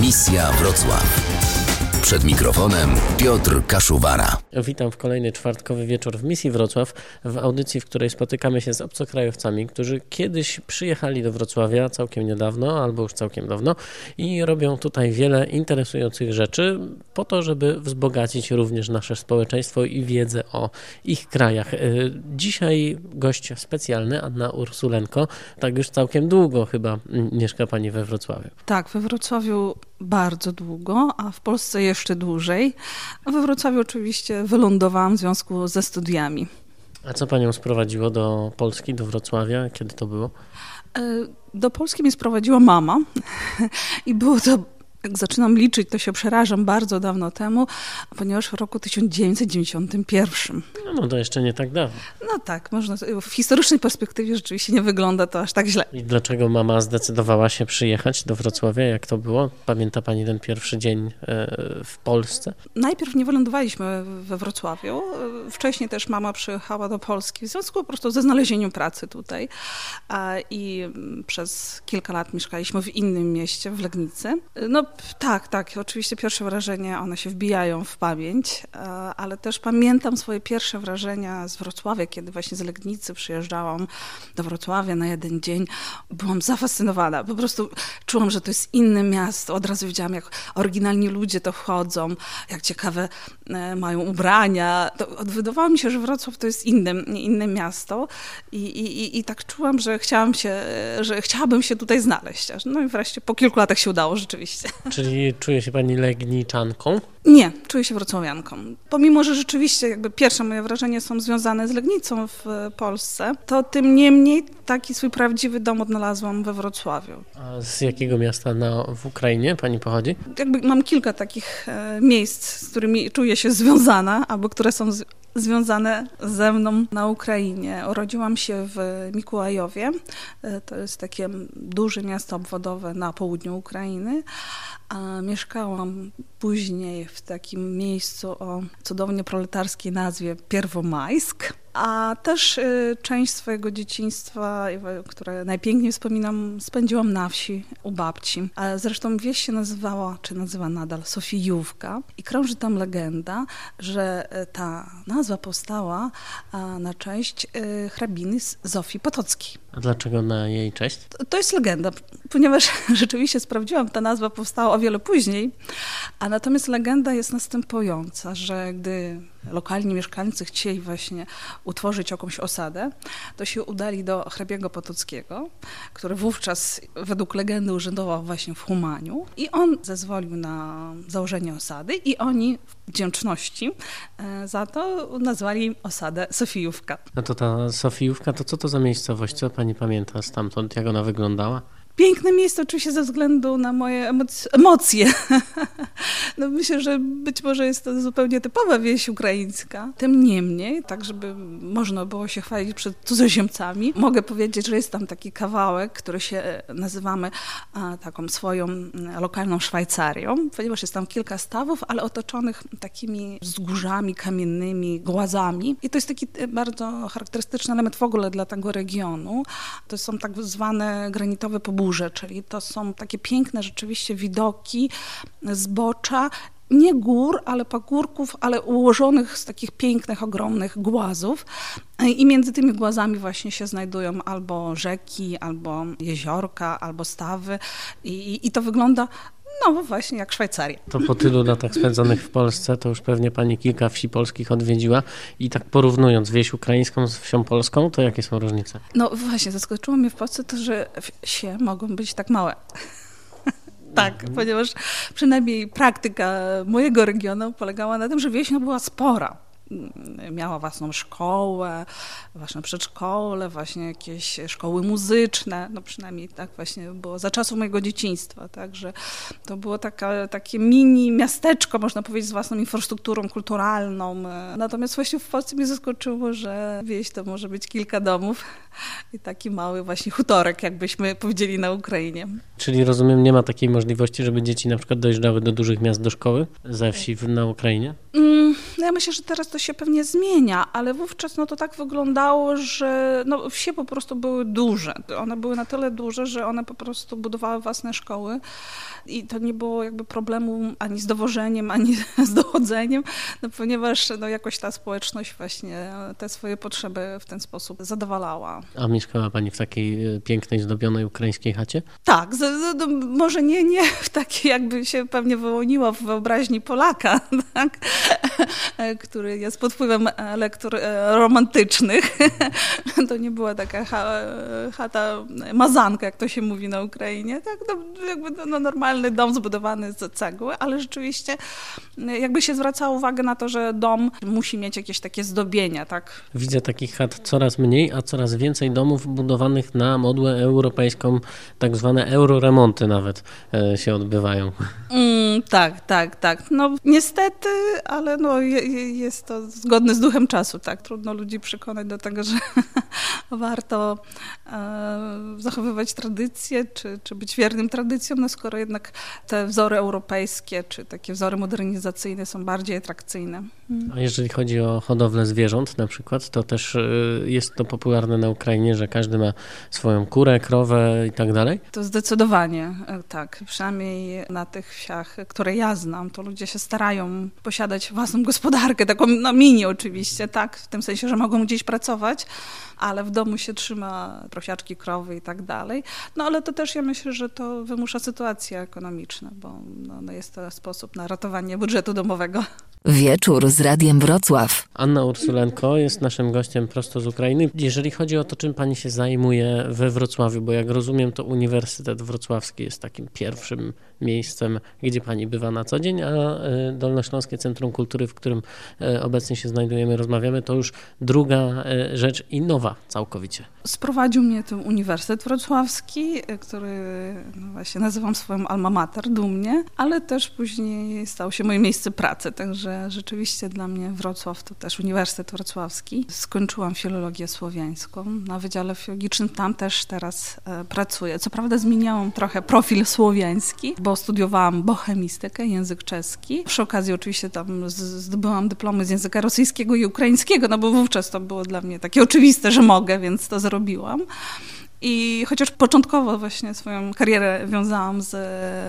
Misja Wrocław. Przed mikrofonem Piotr Kaszuwara. Witam w kolejny czwartkowy wieczór w Misji Wrocław, w audycji, w której spotykamy się z obcokrajowcami, którzy kiedyś przyjechali do Wrocławia całkiem niedawno, albo już całkiem dawno i robią tutaj wiele interesujących rzeczy po to, żeby wzbogacić również nasze społeczeństwo i wiedzę o ich krajach. E, dzisiaj gość specjalny, Anna Ursulenko. Tak już całkiem długo chyba mieszka Pani we Wrocławiu. Tak, we Wrocławiu bardzo długo, a w Polsce jeszcze dłużej. We Wrocławiu oczywiście wylądowałam w związku ze studiami. A co panią sprowadziło do Polski, do Wrocławia? Kiedy to było? E, do Polski mnie sprowadziła mama i było to jak zaczynam liczyć, to się przerażam bardzo dawno temu, ponieważ w roku 1991. No, no to jeszcze nie tak dawno. No tak, można, w historycznej perspektywie rzeczywiście nie wygląda to aż tak źle. I dlaczego mama zdecydowała się przyjechać do Wrocławia? Jak to było? Pamięta pani ten pierwszy dzień e, w Polsce? Najpierw nie wylądowaliśmy we Wrocławiu. Wcześniej też mama przyjechała do Polski w związku po prostu ze znalezieniem pracy tutaj. I przez kilka lat mieszkaliśmy w innym mieście, w Legnicy. No tak, tak. Oczywiście pierwsze wrażenia, one się wbijają w pamięć, e, ale też pamiętam swoje pierwsze wrażenia z Wrocławia, kiedy właśnie z Legnicy przyjeżdżałam do Wrocławia na jeden dzień. Byłam zafascynowana. Po prostu czułam, że to jest inne miasto. Od razu widziałam, jak oryginalni ludzie to wchodzą, jak ciekawe e, mają ubrania. To wydawało mi się, że Wrocław to jest inne, inne miasto I, i, i tak czułam, że chciałam się, że chciałabym się tutaj znaleźć. No i wreszcie po kilku latach się udało rzeczywiście. Czyli czuje się pani legniczanką? Nie, czuję się wrocławianką. Pomimo, że rzeczywiście jakby pierwsze moje wrażenia są związane z Legnicą w Polsce, to tym niemniej taki swój prawdziwy dom odnalazłam we Wrocławiu. A z jakiego miasta na, w Ukrainie pani pochodzi? Jakby mam kilka takich e, miejsc, z którymi czuję się związana, albo które są związane ze mną na Ukrainie. Urodziłam się w Mikołajowie. E, to jest takie duże miasto obwodowe na południu Ukrainy. A mieszkałam później w takim miejscu o cudownie proletarskiej nazwie Pierwomajsk. A też y, część swojego dzieciństwa, które najpiękniej wspominam, spędziłam na wsi u babci. Zresztą wieś się nazywała, czy nazywa nadal Sofijówka i krąży tam legenda, że y, ta nazwa powstała na cześć y, hrabiny Zofii Potockiej. A dlaczego na jej cześć? To, jest legenda, ponieważ rzeczywiście sprawdziłam, ta nazwa powstała o wiele później, a natomiast legenda jest następująca, że gdy lokalni mieszkańcy chcieli właśnie utworzyć jakąś osadę, to się udali do hrabiego Potockiego, który wówczas według legendy urzędował właśnie w Humaniu i on zezwolił na założenie osady i oni w wdzięczności e, za to nazwali osadę Sofijówka. No to ta Sofijówka, to co to za miejscowość? Co pani pamięta stamtąd? Jak ona wyglądała? Piękne miejsce oczywiście ze względu na moje emocje. No myślę, że być może jest to zupełnie typowa wieś ukraińska. Tym niemniej, tak żeby można było się chwalić przed cudzoziemcami, mogę powiedzieć, że jest tam taki kawałek, który się e, nazywamy taką swoją lokalną Szwajcarią, ponieważ jest tam kilka stawów, ale otoczonych takimi wzgórzami kamiennymi, głazami. I to jest taki e, bardzo charakterystyczny element w ogóle dla tego regionu. To są tak zwane granitowe pobudki górze, czyli to są takie piękne rzeczywiście widoki, zbocza, nie gór, ale pagórków, ale ułożonych z takich pięknych, ogromnych głazów. I między tymi głazami właśnie się znajdują albo rzeki, albo jeziorka, albo stawy. I, i to wygląda no właśnie, jak Szwajcaria. To po tylu latach spędzonych w Polsce, to już pewnie pani kilka wsi polskich odwiedziła i tak porównując wieś ukraińską z wsią polską, to jakie są różnice? No właśnie, zaskoczyło mnie w Polsce to, że wsie mogą być tak małe. tak, mhm. ponieważ przynajmniej praktyka mojego regionu polegała na tym, że wieś była spora miała własną szkołę, własne przedszkole, właśnie jakieś szkoły muzyczne, no przynajmniej tak właśnie było za czasów mojego dzieciństwa, także to było taka, takie mini miasteczko, można powiedzieć, z własną infrastrukturą kulturalną. Natomiast właśnie w Polsce mnie zaskoczyło, że wieś to może być kilka domów i taki mały właśnie hutorek, jakbyśmy powiedzieli na Ukrainie. Czyli rozumiem, nie ma takiej możliwości, żeby dzieci na przykład dojeżdżały do dużych miast do szkoły ze wsi na Ukrainie? Mm No ja myślę, że teraz to się pewnie zmienia, ale wówczas no to tak wyglądało, że no, wsie po prostu były duże. One były na tyle duże, że one po prostu budowały własne szkoły i to nie było jakby problemu ani z dowożeniem, ani z dochodzeniem, no, ponieważ no, jakoś ta społeczność właśnie te swoje potrzeby w ten sposób zadowalała. A mieszkała pani w takiej e, pięknej, zdobionej ukraińskiej chacie? Tak, z, z, no, może nie, nie w takiej jakby się pewnie wyłoniło w wyobraźni Polaka, tak? Który jest pod wpływem lektur e, romantycznych. To nie była taka chata mazanka, jak to się mówi na Ukrainie, tak? No, jakby no, normalny dom zbudowany z cegły, ale rzeczywiście jakby się zwracało uwagę na to, że dom musi mieć jakieś takie zdobienia, tak? Widzę takich chat coraz mniej, a coraz więcej domów budowanych na modłę europejską, tak zwane euroremonty nawet e, się odbywają. Mm, tak, tak, tak. No niestety, ale no, jest to zgodne z duchem czasu, tak? Trudno ludzi przekonać do tego, że warto e, zachowywać tradycje, czy, czy być wiernym tradycjom, no skoro jednak te wzory europejskie, czy takie wzory modernizacyjne są bardziej atrakcyjne. A jeżeli chodzi o hodowlę zwierząt na przykład, to też e, jest to popularne na Ukrainie, że każdy ma swoją kurę, krowę i tak dalej? To zdecydowanie e, tak. Przynajmniej na tych wsiach, które ja znam, to ludzie się starają posiadać własną gospodarkę, taką no mini oczywiście, tak, w tym sensie, że mogą gdzieś pracować, ale w domu się trzyma prosiaczki, krowy i tak dalej. No ale to też ja myślę, że to wymusza sytuacja ekonomiczna, bo no, no jest to sposób na ratowanie budżetu domowego. Wieczór z Radiem Wrocław. Anna Ursulenko jest naszym gościem prosto z Ukrainy. Jeżeli chodzi o to, czym pani się zajmuje we Wrocławiu, bo jak rozumiem, to Uniwersytet Wrocławski jest takim pierwszym miejscem, gdzie pani bywa na co dzień, a e, Dolnośląskie Centrum Kultury, w którym e, obecnie się znajdujemy, rozmawiamy, to już druga e, rzecz i nowa całkowicie. Sprowadził mnie ten Uniwersytet Wrocławski, który no właśnie nazywam swoim alma mater dumnie, ale też później stał się moje miejsce pracy, także rzeczywiście dla mnie Wrocław to też Uniwersytet Wrocławski. Skończyłam filologię słowiańską na Wydziale Filologicznym, tam też teraz pracuję. Co prawda zmieniałam trochę profil słowiański, bo studiowałam bohemistykę, język czeski. Przy okazji oczywiście tam zdobyłam dyplomy z języka rosyjskiego i ukraińskiego, no bo wówczas to było dla mnie takie oczywiste, że mogę, więc to zrobiłam. I chociaż początkowo właśnie swoją karierę wiązałam z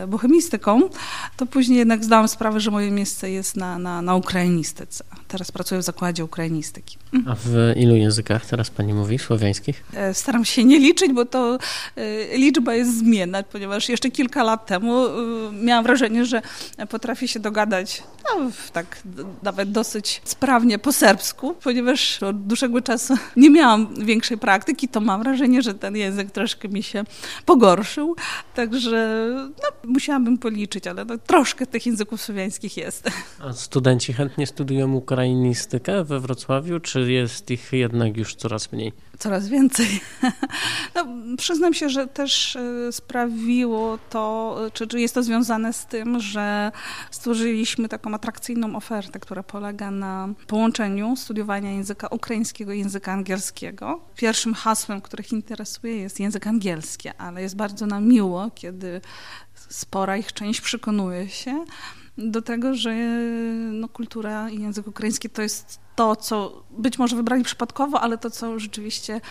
bohemistyką, to później jednak zdałam sprawę, że moje miejsce jest na, na, na ukrainistyce. Teraz pracuję w zakładzie ukrainistyki. A w ilu językach teraz pani mówi? Słowiańskich? E, staram się nie liczyć, bo to e, liczba jest zmienna, ponieważ jeszcze kilka lat temu e, miałam wrażenie, że potrafię się dogadać no, tak nawet dosyć sprawnie po serbsku, ponieważ od dłuższego czasu nie miałam większej praktyki, to mam wrażenie, że ten język troszkę mi się pogorszył, także no, musiałabym policzyć, ale no, troszkę tych języków słowiańskich jest. A studenci chętnie studiują ukrainistykę we Wrocławiu, czy jest ich jednak już coraz mniej? Coraz więcej. No, przyznam się, że też y, sprawiło to, czy, czy jest to związane z tym, że stworzyliśmy taką atrakcyjną ofertę, która polega na połączeniu studiowania języka ukraińskiego i języka angielskiego. Pierwszym hasłem, których interesuje jest język angielski, ale jest bardzo nam miło, kiedy spora ich część przekonuje się do tego, że no, kultura i język ukraiński to jest to, co być może wybrali przypadkowo, ale to, co rzeczywiście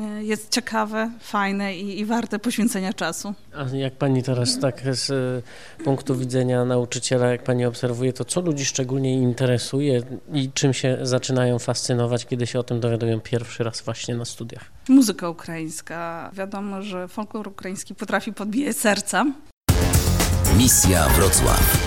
e, jest ciekawe, fajne i, i warte poświęcenia czasu. A jak pani teraz tak z e, punktu widzenia nauczyciela, jak pani obserwuje, to co ludzi szczególnie interesuje i czym się zaczynają fascynować, kiedy się o tym dowiadują pierwszy raz właśnie na studiach? Muzyka ukraińska. Wiadomo, że folklor ukraiński potrafi podbijać serca. Misja Wrocław.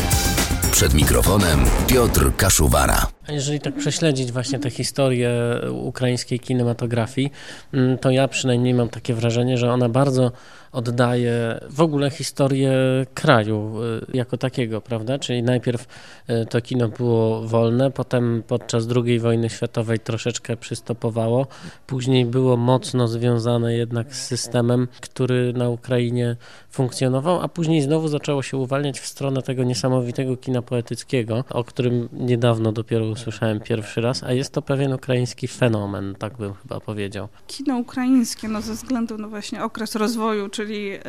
Przed mikrofonem Piotr Kaszuwara. A jeżeli tak prześledzić właśnie tę historię ukraińskiej kinematografii, mm, to ja przynajmniej mam takie wrażenie, że ona bardzo oddaje w ogóle historię kraju y, jako takiego, prawda? Czyli najpierw y, to kino było wolne, potem podczas II wojny światowej troszeczkę przystopowało, później było mocno związane jednak z systemem, który na Ukrainie funkcjonował, a później znowu zaczęło się uwalniać w stronę tego niesamowitego kina poetyckiego, o którym niedawno dopiero usłyszałem pierwszy raz, a jest to pewien ukraiński fenomen, tak bym chyba powiedział. Kino ukraińskie, no ze względu na właśnie okres rozwoju, czyli e,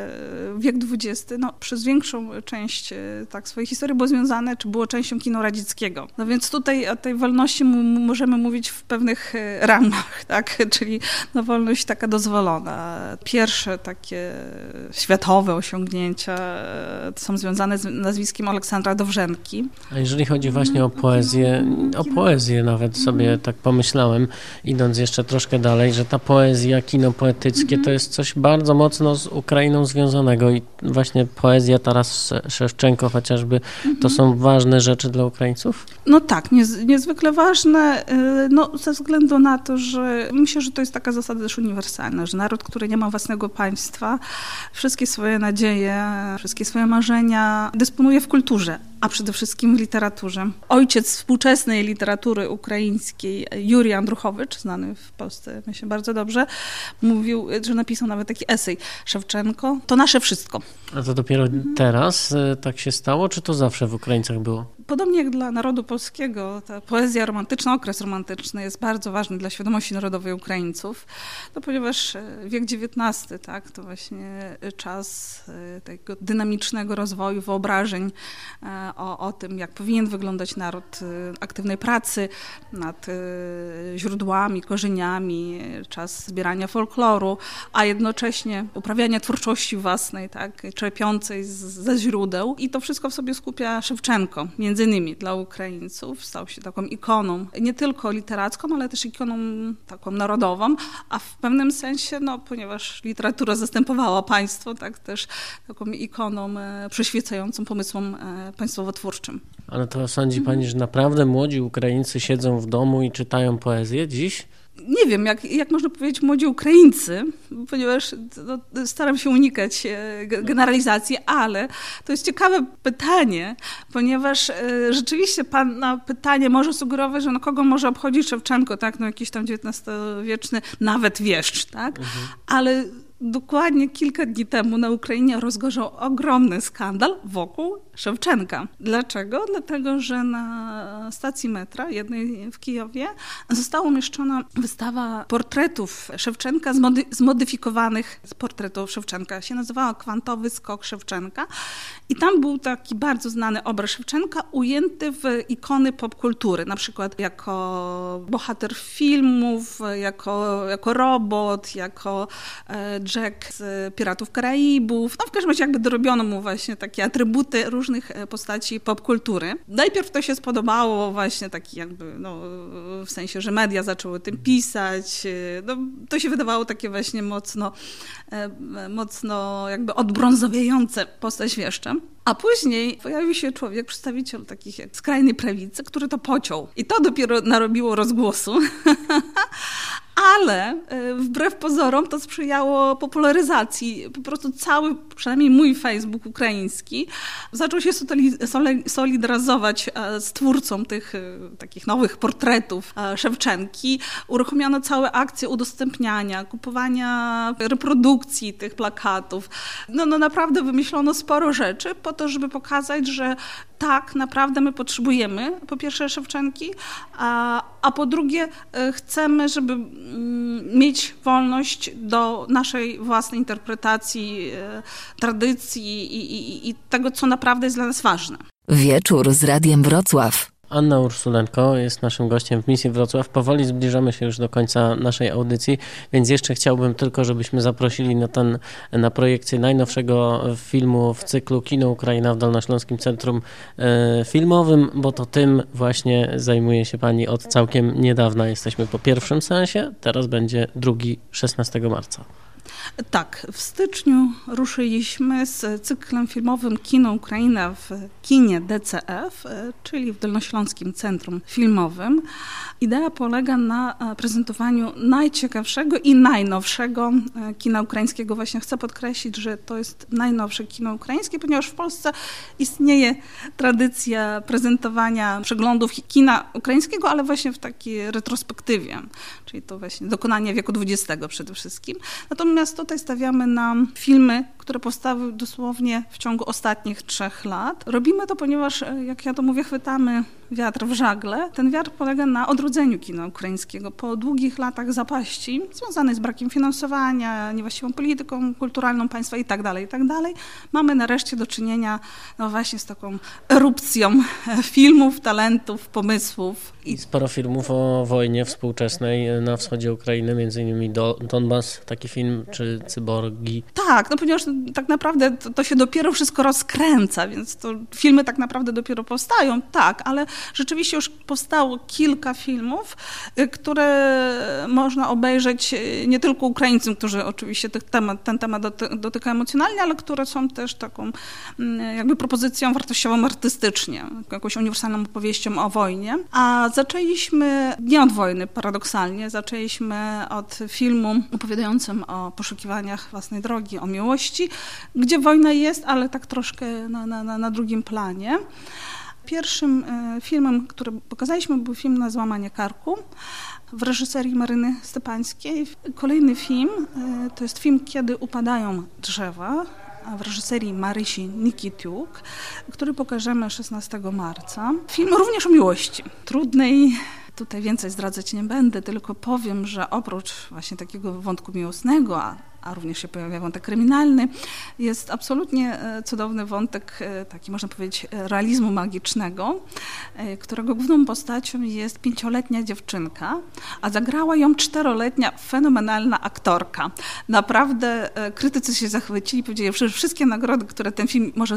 wiek XX, no przez większą część e, tak swojej historii było związane, czy było częścią kina radzieckiego. No więc tutaj o tej wolności możemy mówić w pewnych e, ramach, tak, czyli no wolność taka dozwolona. Pierwsze takie światowe osiągnięcia są związane z nazwiskiem Aleksandra Dowrzenki. A jeżeli chodzi właśnie o poezję, o poezję nawet sobie tak pomyślałem, idąc jeszcze troszkę dalej, że ta poezja, kino poetyckie to jest coś bardzo mocno z Ukrainą związanego i właśnie poezja Taras Szewczenko chociażby, to są ważne rzeczy dla Ukraińców? No tak, niez, niezwykle ważne, y, no ze względu na to, że myślę, że to jest taka zasada też uniwersalna, że naród, który nie ma własnego państwa, wszystkie swoje nadzieje, wszystkie swoje marzenia dysponuje w kulturze, a przede wszystkim literaturze. Ojciec współczesnej literatury ukraińskiej, Juri Andruchowicz, znany w Polsce, myślę, bardzo dobrze, mówił, że napisał nawet taki esej Szewczenko, to nasze wszystko. A to dopiero teraz e, tak się stało, czy to zawsze w Ukraińcach było? Podobnie jak dla narodu polskiego, ta poezja romantyczna, okres romantyczny jest bardzo ważny dla świadomości narodowej Ukraińców, no ponieważ e, wiek XIX, tak, to właśnie czas e, tego dynamicznego rozwoju wyobrażeń o, o tym, jak powinien wyglądać naród aktywnej pracy nad źródłami, korzeniami, czas zbierania folkloru, a jednocześnie uprawiania twórczości własnej, tak, czerpiącej z, ze źródeł. I to wszystko w sobie skupia Szewczenko, między innymi dla Ukraińców. Stał się taką ikoną, nie tylko literacką, ale też ikoną taką narodową, a w pewnym sensie, no, ponieważ literatura zastępowała państwo, tak też taką ikoną e, przyświecającą pomysłom e, państwowotwórczym. Ale to sądzi pani, że naprawdę młodzi Ukraińcy siedzą w domu i czytają poezję dziś? Nie wiem, jak, jak można powiedzieć młodzi Ukraińcy, ponieważ no, staram się unikać e, generalizacji, ale to jest ciekawe pytanie, ponieważ e, rzeczywiście pan na pytanie może sugerować, że no kogo może obchodzić Szewczenko, tak, no jakiś tam XIX-wieczny nawet wieszcz, tak, mhm. ale Dokładnie kilka dni temu na Ukrainie rozgorzał ogromny skandal wokół Szewczenka. Dlaczego? Dlatego, że na stacji metra, jednej w Kijowie, została umieszczona wystawa portretów Szewczenka, zmody zmodyfikowanych z portretów Szewczenka. Się nazywała Kwantowy Skok Szewczenka. I tam był taki bardzo znany obraz Szewczenka ujęty w ikony popkultury, na przykład jako bohater filmów, jako, jako robot, jako e, Jack z Piratów Karaibów. No w każdym razie jakby dorobiono mu właśnie takie atrybuty różnych e, postaci popkultury. Najpierw to się spodobało właśnie taki jakby, no w sensie, że media zaczęły tym pisać. E, no, to się wydawało takie właśnie mocno, e, mocno jakby odbrązowiające postać wieszczę. A później pojawił się człowiek, przedstawiciel takich jak skrajnej prawicy, który to pociął. I to dopiero narobiło rozgłosu. ale e, wbrew pozorom to sprzyjało popularyzacji. Po prostu cały, przynajmniej mój Facebook ukraiński, zaczął się solidaryzować e, z twórcą tych e, takich nowych portretów Szewczenki. Uruchomiono całe akcje udostępniania, kupowania reprodukcji tych plakatów. No, no naprawdę wymyślono sporo rzeczy to, żeby pokazać, że tak, naprawdę my potrzebujemy po pierwsze Szewczenki, a, a po drugie chcemy, żeby Mm, mieć wolność do naszej własnej interpretacji e, tradycji i, i, i tego, co naprawdę jest dla nas ważne. Wieczór z Radiem Wrocław. Anna Ursulenko jest naszym gościem w misji Wrocław. Powoli zbliżamy się już do końca naszej audycji, więc jeszcze chciałbym tylko, żebyśmy zaprosili na, ten, na projekcję najnowszego filmu w cyklu Kino Ukraina w Dolnośląskim Centrum e, Filmowym, bo to tym właśnie zajmuje się Pani od całkiem niedawna. Jesteśmy po pierwszym sensie, teraz będzie drugi 16 marca. Tak, w styczniu ruszyliśmy z cyklem filmowym Kino Ukraina w kinie DCF, e, czyli w Dolnośląskim Centrum Filmowym. Idea polega na e, prezentowaniu najciekawszego i najnowszego e, kina ukraińskiego. Właśnie chcę podkreślić, że to jest najnowsze kino ukraińskie, ponieważ w Polsce istnieje tradycja prezentowania przeglądów kina ukraińskiego, ale właśnie w takiej retrospektywie, czyli to właśnie dokonanie wieku XX przede wszystkim. Natomiast Natomiast tutaj stawiamy na filmy, które powstały dosłownie w ciągu ostatnich trzech lat. Robimy to, ponieważ, e, jak ja to mówię, chwytamy wiatr w żagle. Ten wiatr polega na odrodzeniu kina ukraińskiego po długich latach zapaści związanej z brakiem finansowania, niewłaściwą polityką kulturalną państwa itd., tak itd. Tak Mamy nareszcie do czynienia no właśnie z taką erupcją filmów, talentów, pomysłów. I sporo filmów o wojnie współczesnej na wschodzie Ukrainy, między innymi Donbas, taki film, czy Cyborgi. Tak, no ponieważ tak naprawdę to, to się dopiero wszystko rozkręca, więc to filmy tak naprawdę dopiero powstają, tak, ale rzeczywiście już powstało kilka filmów, y, które można obejrzeć y, nie tylko Ukraińcom, którzy oczywiście temat, ten temat dotyka emocjonalnie, ale które są też taką mm, jakby propozycją wartościową artystycznie, jakąś uniwersalną opowieścią o wojnie. A zaczęliśmy nie od wojny, paradoksalnie, zaczęliśmy od filmu opowiadającym o poszukiwaniach własnej drogi, o miłości, gdzie wojna jest, ale tak troszkę na, na, na drugim planie. Pierwszym e, filmem, który pokazaliśmy, był film na złamanie karku w reżyserii Maryny Stepańskiej. Kolejny film e, to jest film Kiedy upadają drzewa w reżyserii Marysi Nikitiuk, który pokażemy 16 marca. Film również o miłości, trudnej, tutaj więcej zdradzać nie będę, tylko powiem, że oprócz właśnie takiego wątku miłosnego, a a również się pojawia wątek kryminalny. Jest absolutnie e, cudowny wątek, e, taki można powiedzieć, realizmu magicznego, e, którego główną postacią jest pięcioletnia dziewczynka, a zagrała ją czteroletnia, fenomenalna aktorka. Naprawdę krytycy się zachwycili, powiedzieli, że wszystkie nagrody, które ten film może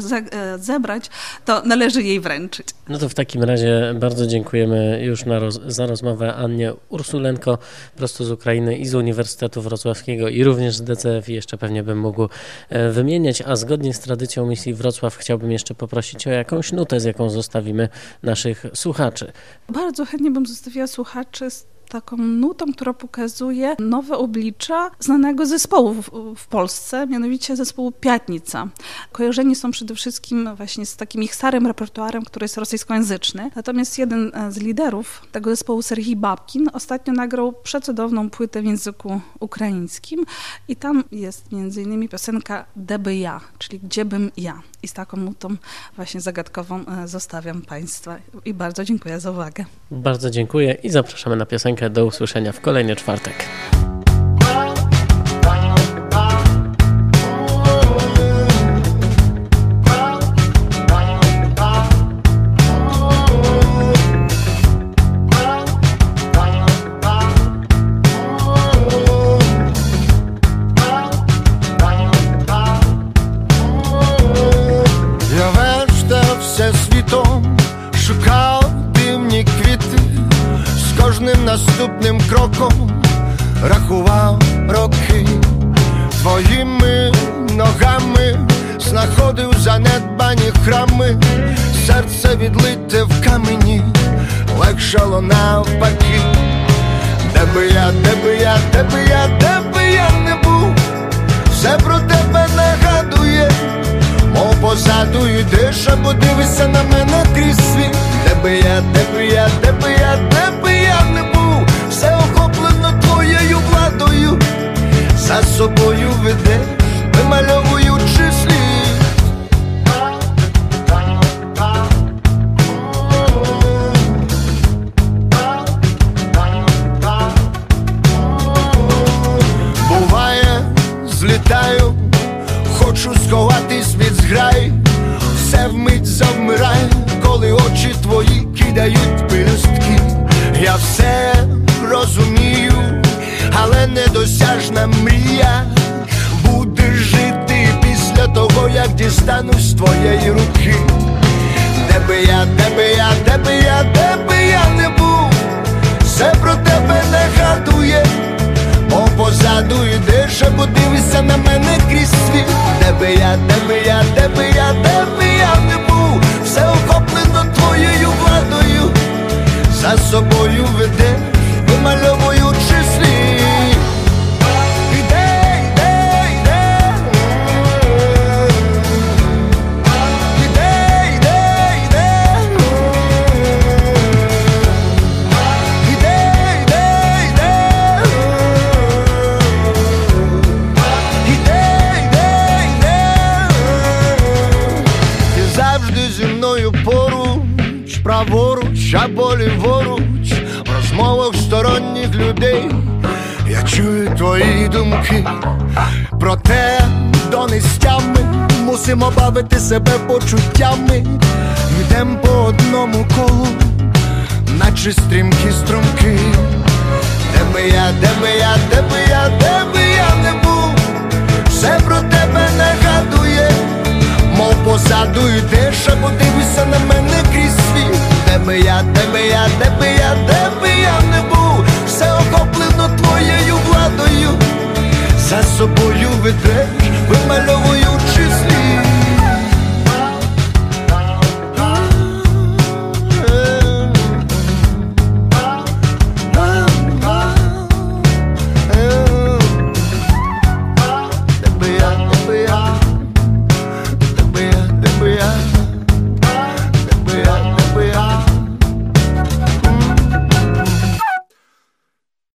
zebrać, to należy jej wręczyć. No to w takim razie bardzo dziękujemy już roz za rozmowę Annie Ursulenko, prosto z Ukrainy i z Uniwersytetu Wrocławskiego i również z DCF i jeszcze pewnie bym mógł e, wymieniać, a zgodnie z tradycją misji Wrocław chciałbym jeszcze poprosić o jakąś nutę, z jaką zostawimy naszych słuchaczy. Bardzo chętnie bym zostawiła słuchaczy taką nutą, która pokazuje nowe oblicza znanego zespołu w, w, Polsce, mianowicie zespołu Piatnica. Kojarzeni są przede wszystkim właśnie z takim ich starym repertuarem, który jest rosyjskojęzyczny. Natomiast jeden e, z liderów tego zespołu, Serhii Babkin, ostatnio nagrał przecudowną płytę w języku ukraińskim i tam jest między innymi piosenka Deby ja, czyli Gdzie bym ja. I z taką nutą właśnie zagadkową e, zostawiam Państwa i bardzo dziękuję za uwagę. Bardzo dziękuję i zapraszamy na piosenkę do usłyszenia w kolejny czwartek. Де би я, де би я не був, все про тебе нагадує, мов позаду йдеш, або дивишся на мене крізь світ, де би я, де би я, дістанусь твоєї руки. Де би я, де би я, де би я, де би я не був, все про тебе нагадує, О, позаду йдеш, або дивишся на мене крізь світ, де би я, де би я, де би я, де би я не був, все охоплено твоєю владою, за собою ведеш вимальовуючи або ліворуч, в розмовах сторонніх людей. Я чую твої думки, проте донестями мусимо бавити себе почуттями, йдем по одному колу, наче стрімкі струмки. Де би я, де би я, де би я, де би я не був, все про тебе нагадує, мов позаду йдеш, або дивишся на мене крізь би я, де би я, де би я, де би я не був, все охоплено твоєю владою, за собою ведеш, вимальовую